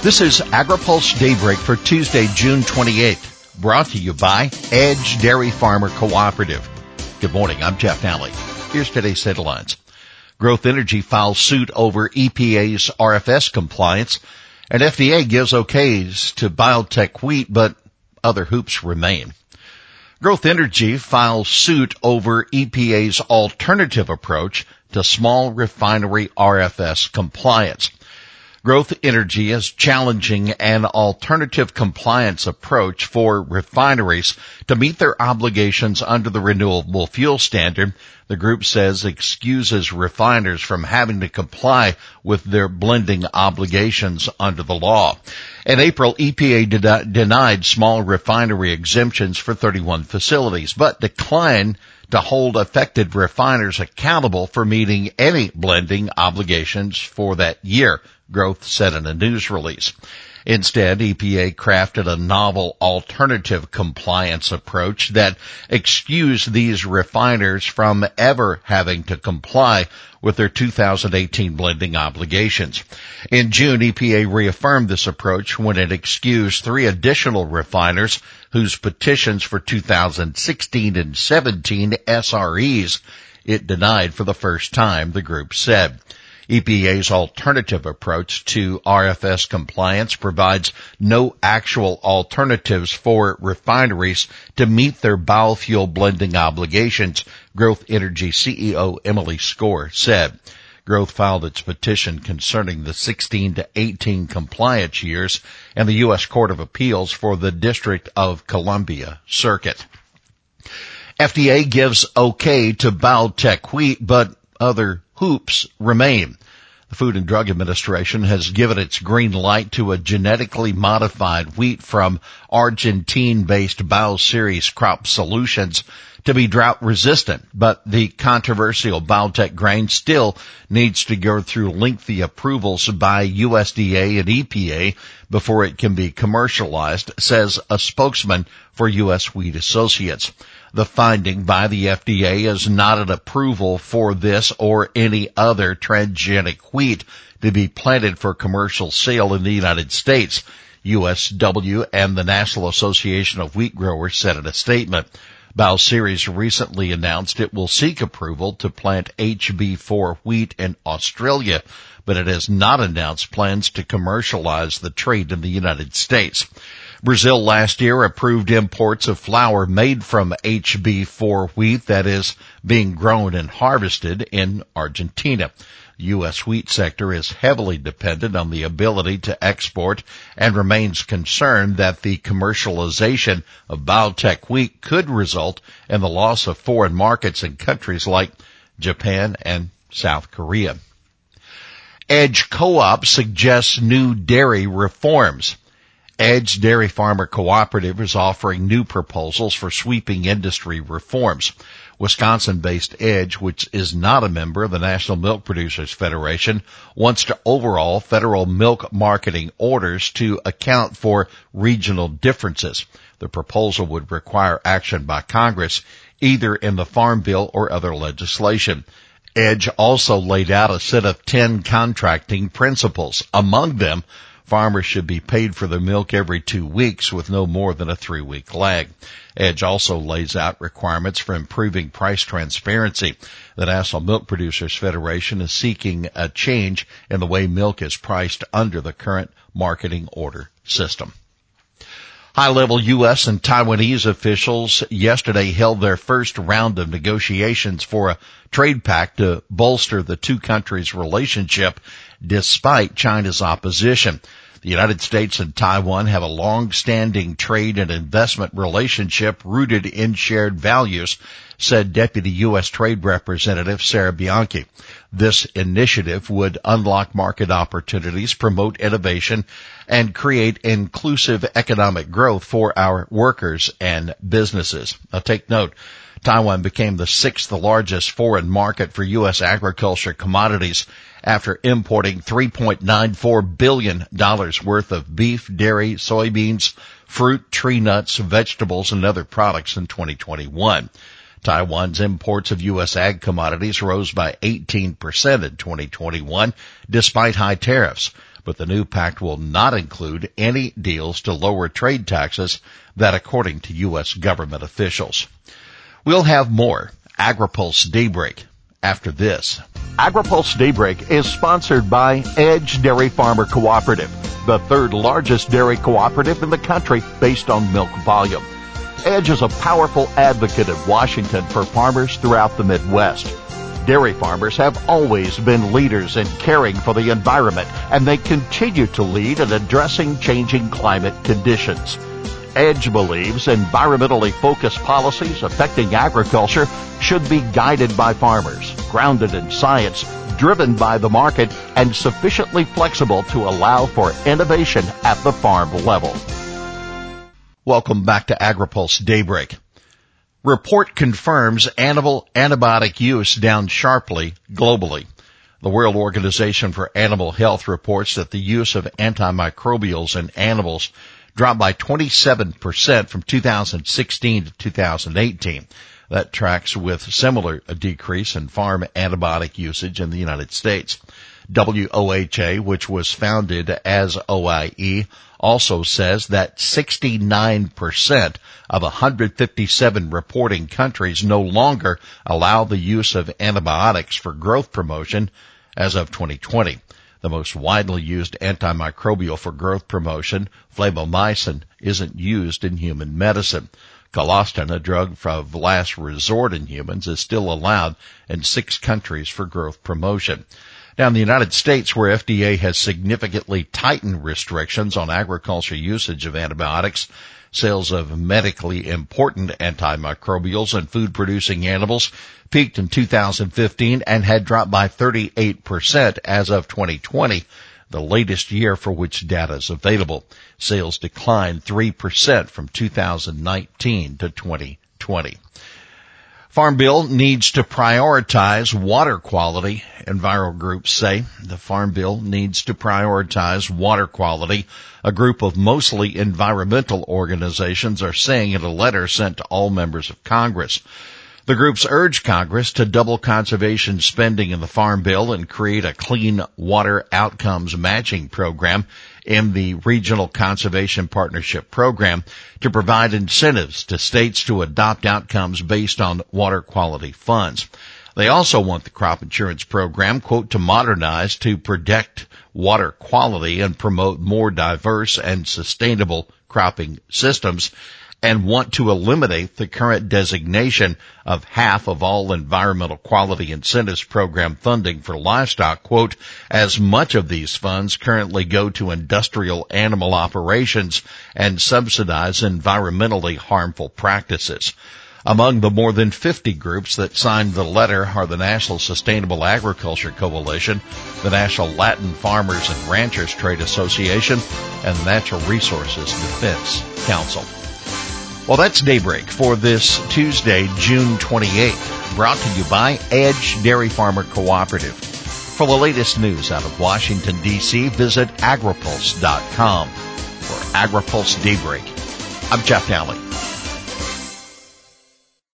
This is AgriPulse Daybreak for Tuesday, June 28th, brought to you by Edge Dairy Farmer Cooperative. Good morning, I'm Jeff Nalley. Here's today's headlines. Growth Energy files suit over EPA's RFS compliance, and FDA gives okays to biotech wheat, but other hoops remain. Growth Energy files suit over EPA's alternative approach to small refinery RFS compliance. Growth Energy is challenging an alternative compliance approach for refineries to meet their obligations under the renewable fuel standard. The group says excuses refiners from having to comply with their blending obligations under the law. In April, EPA de- denied small refinery exemptions for 31 facilities, but declined to hold affected refiners accountable for meeting any blending obligations for that year. Growth said in a news release. Instead, EPA crafted a novel alternative compliance approach that excused these refiners from ever having to comply with their 2018 blending obligations. In June, EPA reaffirmed this approach when it excused three additional refiners whose petitions for 2016 and 17 SREs it denied for the first time, the group said. EPA's alternative approach to RFS compliance provides no actual alternatives for refineries to meet their biofuel blending obligations, Growth Energy CEO Emily Skor said. Growth filed its petition concerning the 16 to 18 compliance years and the U.S. Court of Appeals for the District of Columbia Circuit. FDA gives okay to biotech wheat, but other hoops remain. The Food and Drug Administration has given its green light to a genetically modified wheat from Argentine-based Bioceres Crop Solutions to be drought resistant, but the controversial biotech grain still needs to go through lengthy approvals by USDA and EPA before it can be commercialized, says a spokesman for U.S. Wheat Associates. The finding by the FDA is not an approval for this or any other transgenic wheat to be planted for commercial sale in the United States. USW and the National Association of Wheat Growers said in a statement. Bioceres recently announced it will seek approval to plant HB4 wheat in Australia, but it has not announced plans to commercialize the trait in the United States. Brazil last year approved imports of flour made from HB4 wheat that is being grown and harvested in Argentina. U.S. wheat sector is heavily dependent on the ability to export and remains concerned that the commercialization of biotech wheat could result in the loss of foreign markets in countries like Japan and South Korea. Edge Co-op suggests new dairy reforms. Edge Dairy Farmer Cooperative is offering new proposals for sweeping industry reforms. Wisconsin-based Edge, which is not a member of the National Milk Producers Federation, wants to overhaul federal milk marketing orders to account for regional differences. The proposal would require action by Congress, either in the Farm Bill or other legislation. Edge also laid out a set of 10 contracting principles. Among them, Farmers should be paid for their milk every two weeks with no more than a three week lag. Edge also lays out requirements for improving price transparency. The National Milk Producers Federation is seeking a change in the way milk is priced under the current marketing order system. High-level U.S. and Taiwanese officials yesterday held their first round of negotiations for a trade pact to bolster the two countries' relationship despite China's opposition. The United States and Taiwan have a long-standing trade and investment relationship rooted in shared values, said Deputy U.S. Trade Representative Sarah Bianchi. This initiative would unlock market opportunities, promote innovation, and create inclusive economic growth for our workers and businesses. Now take note, Taiwan became the sixth largest foreign market for U.S. agriculture commodities after importing $3.94 billion worth of beef, dairy, soybeans, fruit, tree nuts, vegetables, and other products in 2021. Taiwan's imports of U.S. ag commodities rose by 18% in 2021 despite high tariffs. but the new pact will not include any deals to lower trade taxes that according to U.S. government officials. We'll have more AgriPulse Daybreak after this. AgriPulse Daybreak is sponsored by Edge Dairy Farmer Cooperative, the third largest dairy cooperative in the country based on milk volume. Edge is a powerful advocate in Washington for farmers throughout the Midwest. Dairy farmers have always been leaders in caring for the environment, and they continue to lead in addressing changing climate conditions. Edge believes environmentally focused policies affecting agriculture should be guided by farmers, grounded in science, driven by the market, and sufficiently flexible to allow for innovation at the farm level. Welcome back to AgriPulse Daybreak. Report confirms animal antibiotic use down sharply globally. The World Organization for Animal Health reports that the use of antimicrobials in animals dropped by 27% from 2016 to 2018. That tracks with similar decrease in farm antibiotic usage in the United States. WOAH, which was founded as OIE, also says that 69% of 157 reporting countries no longer allow the use of antibiotics for growth promotion as of 2020. The most widely used antimicrobial for growth promotion, flavomycin, isn't used in human medicine. Colistin, a drug of last resort in humans, is still allowed in six countries for growth promotion. Now in the United States where FDA has significantly tightened restrictions on agriculture usage of antibiotics, sales of medically important antimicrobials in food producing animals peaked in 2015 and had dropped by 38% as of 2020, the latest year for which data is available. Sales declined 3% from 2019 to 2020. Farm Bill needs to prioritize water quality, enviro groups say. The Farm Bill needs to prioritize water quality. A group of mostly environmental organizations are saying in a letter sent to all members of Congress. The groups urge Congress to double conservation spending in the Farm Bill and create a clean water outcomes matching program in the Regional Conservation Partnership Program to provide incentives to states to adopt outcomes based on water quality funds. They also want the crop insurance program, quote, to modernize to protect water quality and promote more diverse and sustainable cropping systems and want to eliminate the current designation of half of all environmental quality incentives program funding for livestock, quote, as much of these funds currently go to industrial animal operations and subsidize environmentally harmful practices. Among the more than 50 groups that signed the letter are the National Sustainable Agriculture Coalition, the National Latino Farmers and Ranchers Trade Association, and the Natural Resources Defense Council. Well, that's Daybreak for this Tuesday, June 28th, brought to you by Edge Dairy Farmer Cooperative. For the latest news out of Washington, D.C., visit agripulse.com. For AgriPulse Daybreak, I'm Jeff Nalley.